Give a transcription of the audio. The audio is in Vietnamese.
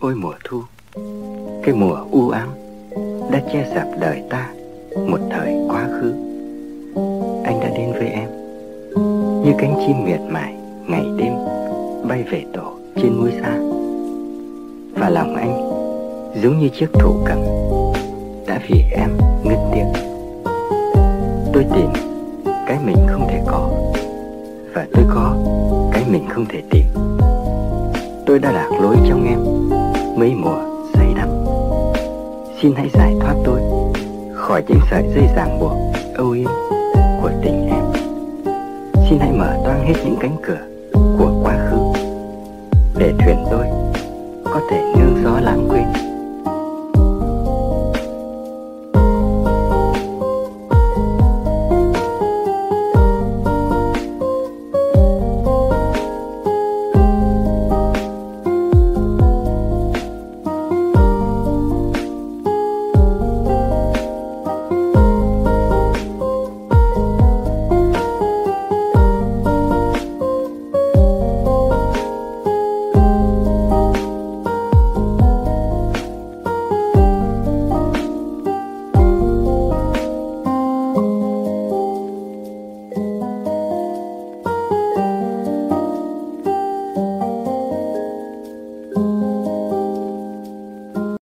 Ôi mùa thu, Cái mùa u ám Đã che sạp đời ta Một thời quá khứ. Anh đã đến với em Như cánh chim miệt mài Ngày đêm Bay về tổ trên núi xa. Và lòng anh Giống như chiếc thủ cầm Đã vì em ngất tiếng. Tôi tìm Cái mình không thể có Và tôi có Cái mình không thể tìm. Tôi đã lạc lối trong em Mấy mùa say đắm. Xin hãy giải thoát tôi Khỏi những sợi dây ràng buộc, Âu yếm của tình em. Xin hãy mở toang hết những cánh cửa Của quá khứ Để thuyền tôi Có thể nương gió lãng quên.